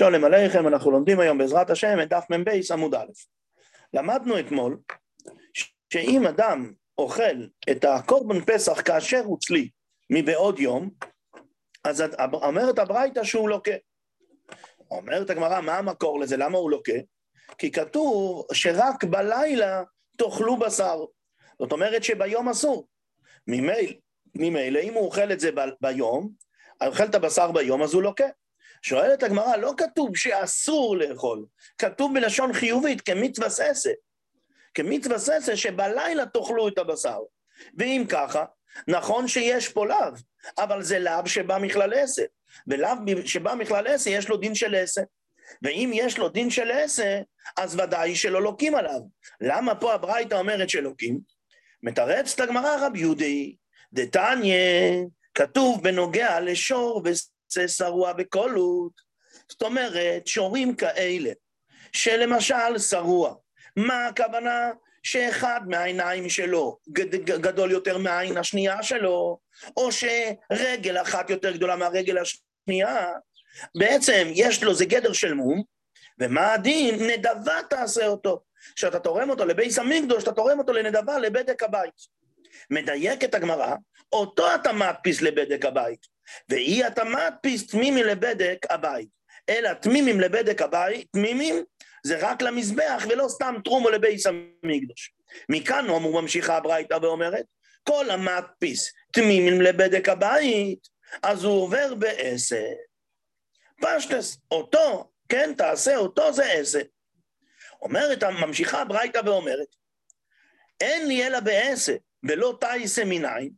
שולם עליכם, אנחנו לומדים היום בעזרת השם את דף מ"ב עמוד א'. למדנו אתמול שאם אדם אוכל את הקורבן פסח כאשר הוא צלי מבעוד יום, אז אומרת הברייתא שהוא לוקה. אומרת הגמרא, מה המקור לזה? למה הוא לוקה? כי כתוב שרק בלילה תאכלו בשר. זאת אומרת שביום אסור. ממילא, אם הוא אוכל את זה ב- ביום, אוכל את הבשר ביום, אז הוא לוקה. שואלת הגמרא, לא כתוב שאסור לאכול, כתוב בלשון חיובית. כמצווה ססה שבלילה תאכלו את הבשר. ואם ככה, נכון שיש פה לאו, אבל זה לאו שבא מכלל עשה. ולאו שבא מכלל עשה יש לו דין של עשה. ואם יש לו דין של עשה, אז ודאי שלא לוקים עליו. למה פה הברייתא אומרת שלוקים? מתרצת הגמרא רב יהודי, דתניא, כתוב בנוגע לשור ושא שרוע בקולות. זאת אומרת, שורים כאלה, שלמשל שרוע, מה הכוונה? שאחד מהעיניים שלו גדול יותר מהעין השנייה שלו, או שרגל אחת יותר גדולה מהרגל השנייה, בעצם יש לו, זה גדר של מום, ומה הדין? נדבה תעשה אותו. כשאתה תורם אותו לביס המקדוש, אתה תורם אותו לנדבה לבדק הבית. מדייקת הגמרא, אותו אתה מדפיס לבדק הבית, ואי אתה מדפיס תמימים לבדק הבית. אלא תמימים לבדק הבית, תמימים זה רק למזבח ולא סתם טרומו לביס המקדוש. מכאן הוא ממשיכה הברייתא ואומרת, כל המדפיס תמימים לבדק הבית, אז הוא עובר בעשר. פשטס, אותו, כן, תעשה אותו זה עשר. אומרת, ממשיכה הברייתא ואומרת, אין לי אלא בעשר, ולא תייסה מניין.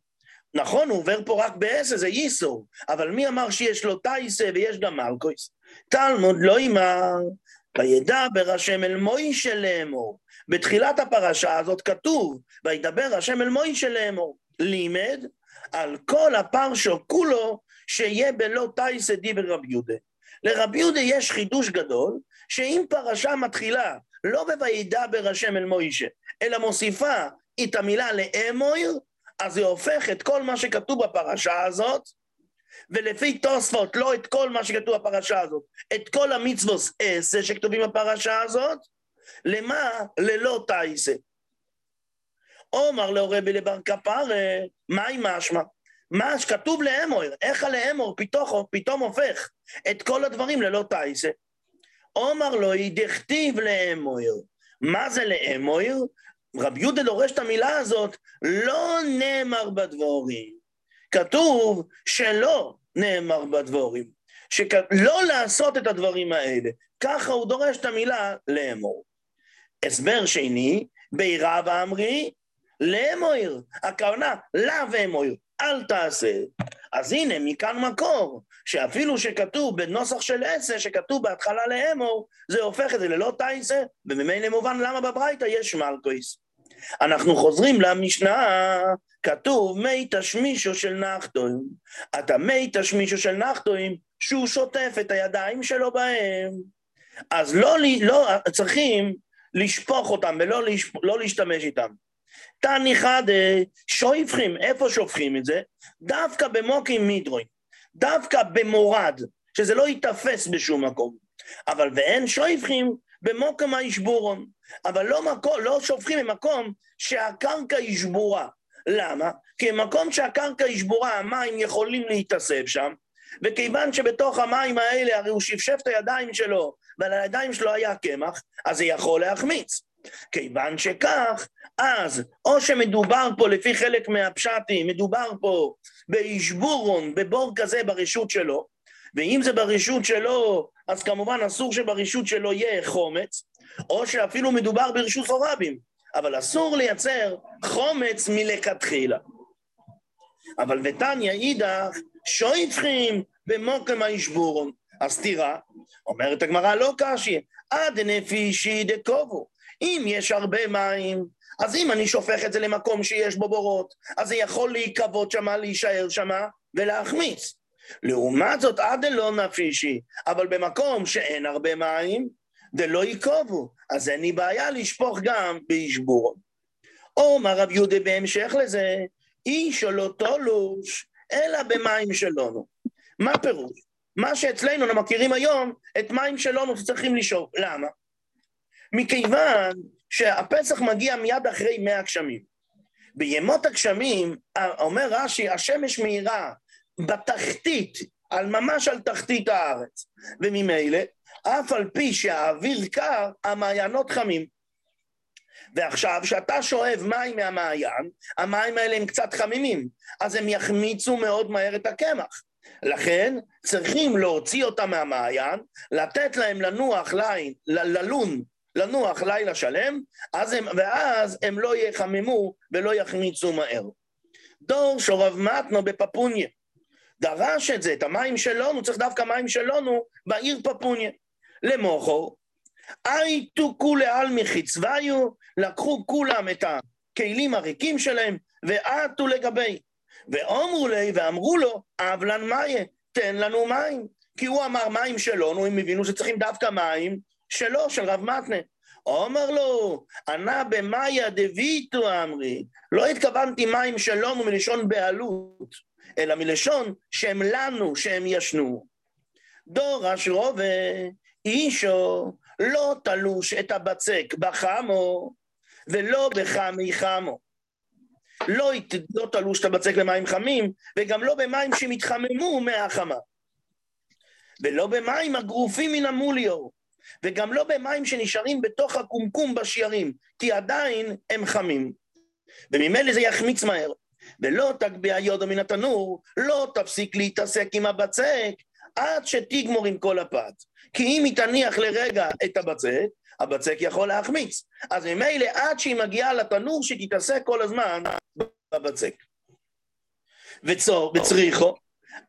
נכון, הוא עובר פה רק בעשר, זה ייסור, אבל מי אמר שיש לו תייסה ויש גם מלכויס? תלמוד לא אמר, וידבר השם אל מוישה לאמור. בתחילת הפרשה הזאת כתוב, וידבר השם אל מוישה לאמור. לימד על כל הפרשו כולו, שיהיה בלא תייסה דיבר רב יהודה. לרב יהודה יש חידוש גדול, שאם פרשה מתחילה לא ב"וידבר השם אל מוישה", אלא מוסיפה את המילה לאמויר, אז זה הופך את כל מה שכתוב בפרשה הזאת, ולפי תוספות, לא את כל מה שכתוב בפרשה הזאת, את כל המצוות עשה שכתובים בפרשה הזאת, למה? ללא תייסה. עומר להורבי לבר כפרה, מהי משמע? מה שכתוב לאמור, איך הלאמור פתאום, פתאום הופך את כל הדברים ללא תייסה. עומר לו, דכתיב לאמור. מה זה לאמור? רב יהודה דורש את המילה הזאת, לא נאמר בדבורים. כתוב שלא נאמר בדבורים, שלא לעשות את הדברים האלה. ככה הוא דורש את המילה לאמור. הסבר שני, בירא ואמרי, לאמור. הכוונה, לאו אמור, אל תעשה. אז הנה, מכאן מקור, שאפילו שכתוב בנוסח של עשר, שכתוב בהתחלה לאמור, זה הופך את זה ללא תייסה, וממילא מובן למה בברייתא יש מלכויס. אנחנו חוזרים למשנה, כתוב מי תשמישו של נחתוים. אתה מי תשמישו של נחתוים, שהוא שוטף את הידיים שלו בהם. אז לא, לא צריכים לשפוך אותם ולא לשפ, לא להשתמש איתם. תני חדה, שויפכים, איפה שופכים את זה? דווקא במוקים מידרוין, דווקא במורד, שזה לא ייתפס בשום מקום. אבל ואין שויפכים במוקם הישבורון. אבל לא, מקום, לא שופכים במקום שהקרקע היא שבורה. למה? כי במקום שהקרקע היא שבורה, המים יכולים להתאסף שם, וכיוון שבתוך המים האלה הרי הוא שפשף את הידיים שלו, ועל הידיים שלו היה קמח, אז זה יכול להחמיץ. כיוון שכך, אז או שמדובר פה לפי חלק מהפשטים, מדובר פה באישבורון, בבור כזה ברשות שלו, ואם זה ברשות שלו, אז כמובן אסור שברשות שלו יהיה חומץ, או שאפילו מדובר ברשות הורבים, אבל אסור לייצר חומץ מלכתחילה. אבל ותניא אידך, שויטחים במוקם הישבורון. אז תראה, אומרת הגמרא לא קשי, עד נפישי דקובו. אם יש הרבה מים, אז אם אני שופך את זה למקום שיש בו בורות, אז זה יכול להיקוות שמה, להישאר שמה ולהחמיץ. לעומת זאת, עד לא נפישי, אבל במקום שאין הרבה מים, דלא יקובו, אז אין לי בעיה לשפוך גם בישבורו. אומר רב יהודה בהמשך לזה, איש או לא תולוש, אלא במים שלנו. מה פירוש? מה שאצלנו אנחנו מכירים היום, את מים שלנו שצריכים לשאוב. למה? מכיוון שהפסח מגיע מיד אחרי מאה הגשמים. בימות הגשמים, אומר רש"י, השמש מאירה בתחתית, על ממש על תחתית הארץ, וממילא, אף על פי שהאוויר קר, המעיינות חמים. ועכשיו, כשאתה שואב מים מהמעיין, המים האלה הם קצת חמימים, אז הם יחמיצו מאוד מהר את הקמח. לכן צריכים להוציא אותם מהמעיין, לתת להם לנוח ליין, ללון, לנוח לילה שלם, הם, ואז הם לא יחממו ולא יחמיצו מהר. דור שורב מתנו בפפוניה. דרש את זה, את המים שלנו, צריך דווקא מים שלנו בעיר פפוניה. למוכו, אייטו כולי עלמי חצוויו, לקחו כולם את הכלים הריקים שלהם, ועטו לגבי. ואומרו לי, ואמרו לו, אבלן מאיה, תן לנו מים. כי הוא אמר מים שלנו, הם הבינו שצריכים דווקא מים שלו, של רב מתנה. אומר לו, ענה במאיה דביטו אמרי, לא התכוונתי מים שלנו מלשון בעלות, אלא מלשון שהם לנו, שהם ישנו. דורש רובה, אישו, לא תלוש את הבצק בחמו, ולא בחמי חמו. לא, לא תלוש את הבצק למים חמים, וגם לא במים שמתחממו מהחמה. ולא במים הגרופים מן המוליו, וגם לא במים שנשארים בתוך הקומקום בשיירים, כי עדיין הם חמים. וממילא זה יחמיץ מהר. ולא תגביה יודו מן התנור, לא תפסיק להתעסק עם הבצק עד שתגמור עם כל הפת. כי אם היא תניח לרגע את הבצק, הבצק יכול להחמיץ. אז ממילא עד שהיא מגיעה לתנור, שהיא תתעסק כל הזמן בבצק. וצור, וצריכו,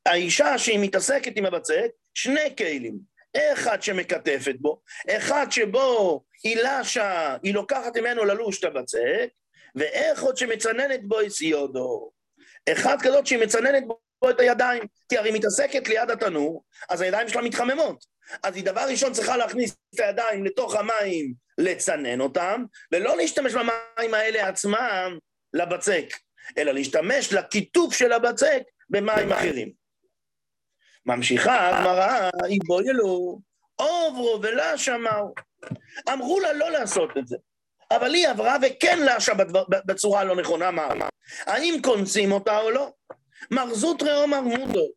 האישה שהיא מתעסקת עם הבצק, שני כלים. אחד שמקטפת בו, אחד שבו היא לשה, היא לוקחת ממנו ללוש את הבצק, ואחד שמצננת בו איסיודו. אחד כזאת שהיא מצננת בו את הידיים, כי הרי היא מתעסקת ליד התנור, אז הידיים שלה מתחממות. אז היא דבר ראשון צריכה להכניס את הידיים לתוך המים, לצנן אותם, ולא להשתמש במים האלה עצמם לבצק, אלא להשתמש לכיתוב של הבצק במים אחרים. ממשיכה הגמרא, יבוילו, עוברו ולה שמעו. אמרו לה לא לעשות את זה, אבל היא עברה וכן לשה בצורה הלא נכונה, מה? האם קונסים אותה או לא? מר זוטרי אומר מודו.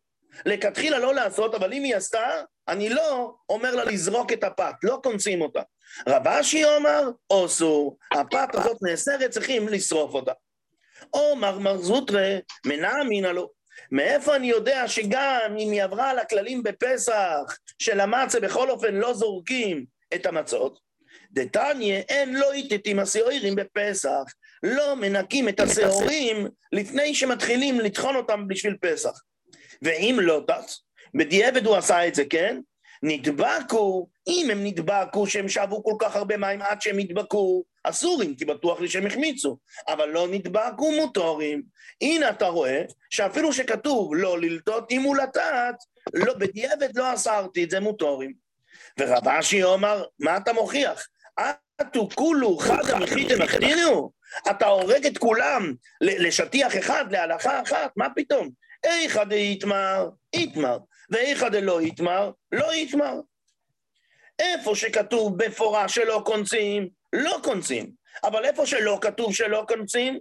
לכתחילה לא לעשות, אבל אם היא עשתה, אני לא אומר לה לזרוק את הפת, לא קונסים אותה. רב אשי אומר, אוסור, הפת הזאת נאסרת, צריכים לשרוף אותה. או מר זוטרי, מנע אמינא לו. מאיפה אני יודע שגם אם היא עברה על הכללים בפסח של המצה, בכל אופן לא זורקים את המצות? דתניא אין לא איתתים השעורים בפסח, לא מנקים את השעורים לפני שמתחילים לטחון אותם בשביל פסח. ואם לא טס, בדיעבד הוא עשה את זה, כן? נדבקו, אם הם נדבקו שהם שאבו כל כך הרבה מים עד שהם נדבקו, אסורים, כי בטוח לי שהם החמיצו, אבל לא נדבקו מוטורים. הנה אתה רואה שאפילו שכתוב לא ללטות אם הוא לטעת, לא, בדיעבד לא אסרתי את זה מוטורים. ורב אשי אומר, מה אתה מוכיח? אטו כולו חדה מחיתם החדינו? אתה הורג את כולם לשטיח אחד, להלכה אחת, מה פתאום? איכא דאיתמר, איתמר, ואיכא דלא איתמר, לא איתמר. איפה שכתוב בפורש שלא קונצים, לא קונצים. אבל איפה שלא כתוב שלא קונצים,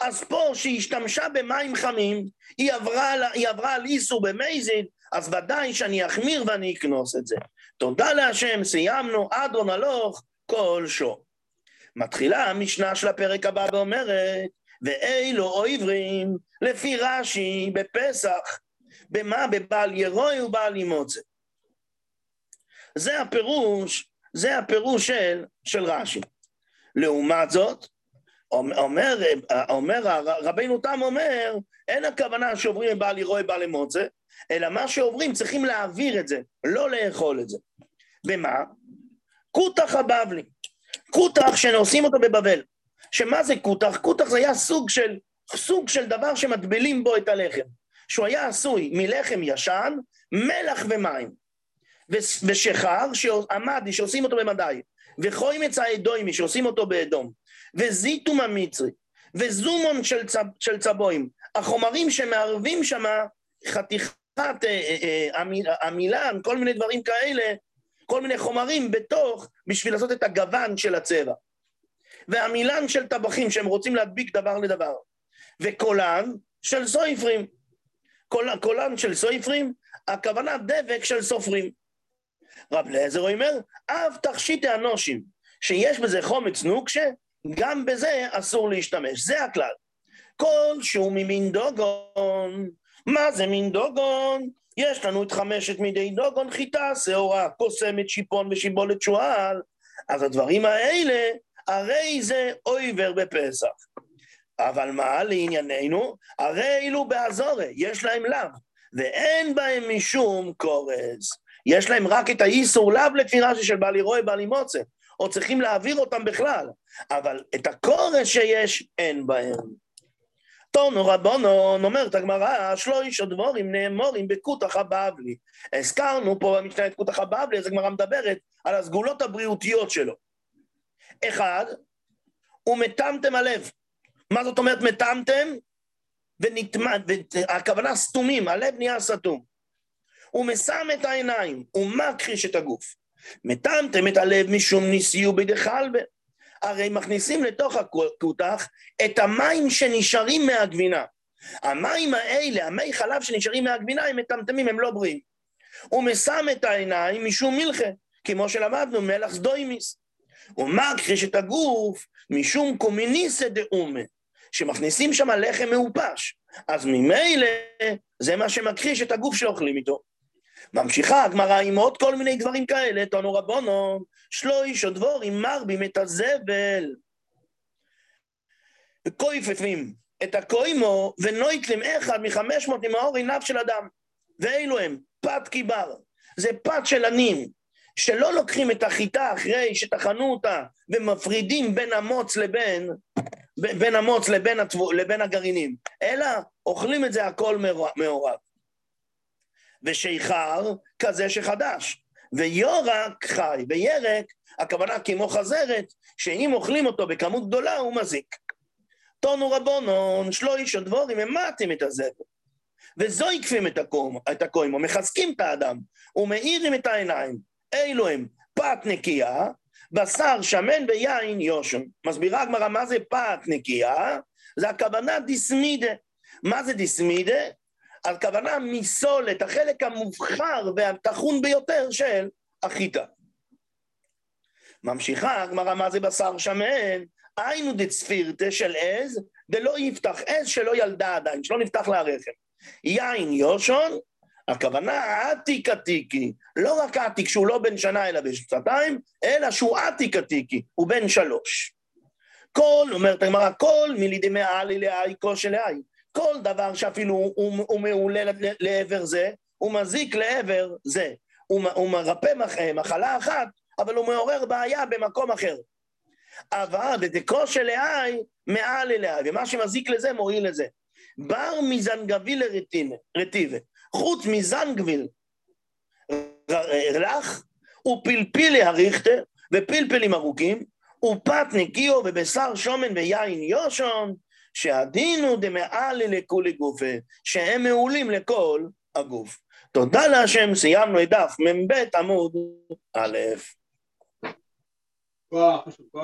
אז פה שהיא השתמשה במים חמים, היא עברה, היא עברה על איסור במייזיד, אז ודאי שאני אחמיר ואני אקנוס את זה. תודה להשם, סיימנו, אדון הלוך, כל שור. מתחילה המשנה של הפרק הבא ואומרת, ואילו עברים לפי רש"י בפסח, במה? בבעל ירוי ובעל ימוצא. זה הפירוש, זה הפירוש של, של רש"י. לעומת זאת, אומר, אומר רבינו תם אומר, אין הכוונה שעוברים מבעל ירוי ובעל ימוצא, אלא מה שעוברים צריכים להעביר את זה, לא לאכול את זה. במה? כותח הבבלי. כותח שנושאים אותו בבבל. שמה זה כותח? כותח זה היה סוג של, סוג של דבר שמטבילים בו את הלחם. שהוא היה עשוי מלחם ישן, מלח ומים. ושחר שעמדי, שעושים אותו במדי, וחוימץ האדוימי, שעושים אותו באדום, וזיתום המצרי, וזומון של, צב, של צבועים, החומרים שמערבים שמה חתיכה עמילן, כל מיני דברים כאלה, כל מיני חומרים בתוך, בשביל לעשות את הגוון של הצבע. והמילן של טבחים שהם רוצים להדביק דבר לדבר. וקולן של סויפרים. קול, קולן של סויפרים, הכוונה דבק של סופרים. רב אליעזר אומר, אב תכשיטי אנושים, שיש בזה חומץ נוקשה, גם בזה אסור להשתמש. זה הכלל. כל שהוא ממין דוגון. מה זה מין דוגון? יש לנו את חמשת מידי דוגון, חיטה, שעורה, קוסמת, שיפון ושיבולת שועל. אז הדברים האלה, הרי זה אויבר בפסח. אבל מה לענייננו? הרי אלו באזורי, יש להם לאו, ואין בהם משום קורס. יש להם רק את האיסור לאו לכפירה של בעלי רואה, בעלי מוצא, או צריכים להעביר אותם בכלל, אבל את הקורס שיש, אין בהם. תונו רבונון, אומרת הגמרא, שלוש דבורים נאמורים בקותח הבבלי. הזכרנו פה במשנה את קותח הבבלי, אז הגמרא מדברת על הסגולות הבריאותיות שלו. אחד, ומטמטם הלב. מה זאת אומרת מטמטם? הכוונה סתומים, הלב נהיה סתום. הוא מסם את העיניים, הוא מכחיש את הגוף. מטמטם את הלב משום ניסיו בידי חלבה. הרי מכניסים לתוך הכותח את המים שנשארים מהגבינה. המים האלה, המי חלב שנשארים מהגבינה, הם מטמטמים, הם לא בריאים. הוא מסם את העיניים משום מלכה, כמו שלמדנו, מלח סדוימיס. הוא מכחיש את הגוף משום קומיניסא דאומה, שמכניסים שם לחם מעופש. אז ממילא זה מה שמכחיש את הגוף שאוכלים איתו. ממשיכה הגמרא עם עוד כל מיני דברים כאלה, תונו רבונו, שלוש דבורים מרבים את הזבל. וכויפפים את הקוימו ונויטלים אחד מחמש מאות ממאור עיניו של אדם. ואלו הם, פת קיבר, זה פת של ענים, שלא לוקחים את החיטה אחרי שטחנו אותה ומפרידים בין המוץ לבין, בין המוץ לבין, התבו, לבין הגרעינים, אלא אוכלים את זה הכל מעורב. ושיכר כזה שחדש, ויורק חי, וירק, הכוונה כמו חזרת, שאם אוכלים אותו בכמות גדולה הוא מזיק. תונו רבונון, שלוש הדבורים, הם מעטים את הזבל. וזויקפים את, הקום, את הקוימו, מחזקים את האדם, ומאירים את העיניים. אלו הם פת נקייה, בשר שמן ויין יושן. מסבירה הגמרא מה זה פת נקייה? זה הכוונה דיסמידה. מה זה דיסמידה? הכוונה מסולת, החלק המובחר והטחון ביותר של החיטה. ממשיכה הגמרא מה זה בשר שמן? היינו דצפירתה של עז, דלא יפתח עז שלא ילדה עדיין, שלא נפתח לה רחם. יין יושון, הכוונה עתיק עתיקי, לא רק עתיק שהוא לא בן שנה אלא בן שנתיים, אלא שהוא עתיק עתיקי, הוא בן שלוש. כל, אומרת הגמרא, כל מילידי מעלי לאי כושר לאי. כל דבר שאפילו הוא, הוא מעולה לעבר זה, הוא מזיק לעבר זה. הוא, הוא מרפא מח, מחלה אחת, אבל הוא מעורר בעיה במקום אחר. אבל בדקו לאי, מעל אליה, ומה שמזיק לזה מועיל לזה. בר מזנגבי לרטיבה, חוץ מזנגביל רך, ופלפילי הריכטה, ופלפלים ארוכים, ופת נקיו ובשר שומן ויין יושון, שהדין הוא דמעלי לכולי גופה, שהם מעולים לכל הגוף. תודה להשם, סיימנו את דף מ"ב עמוד א'.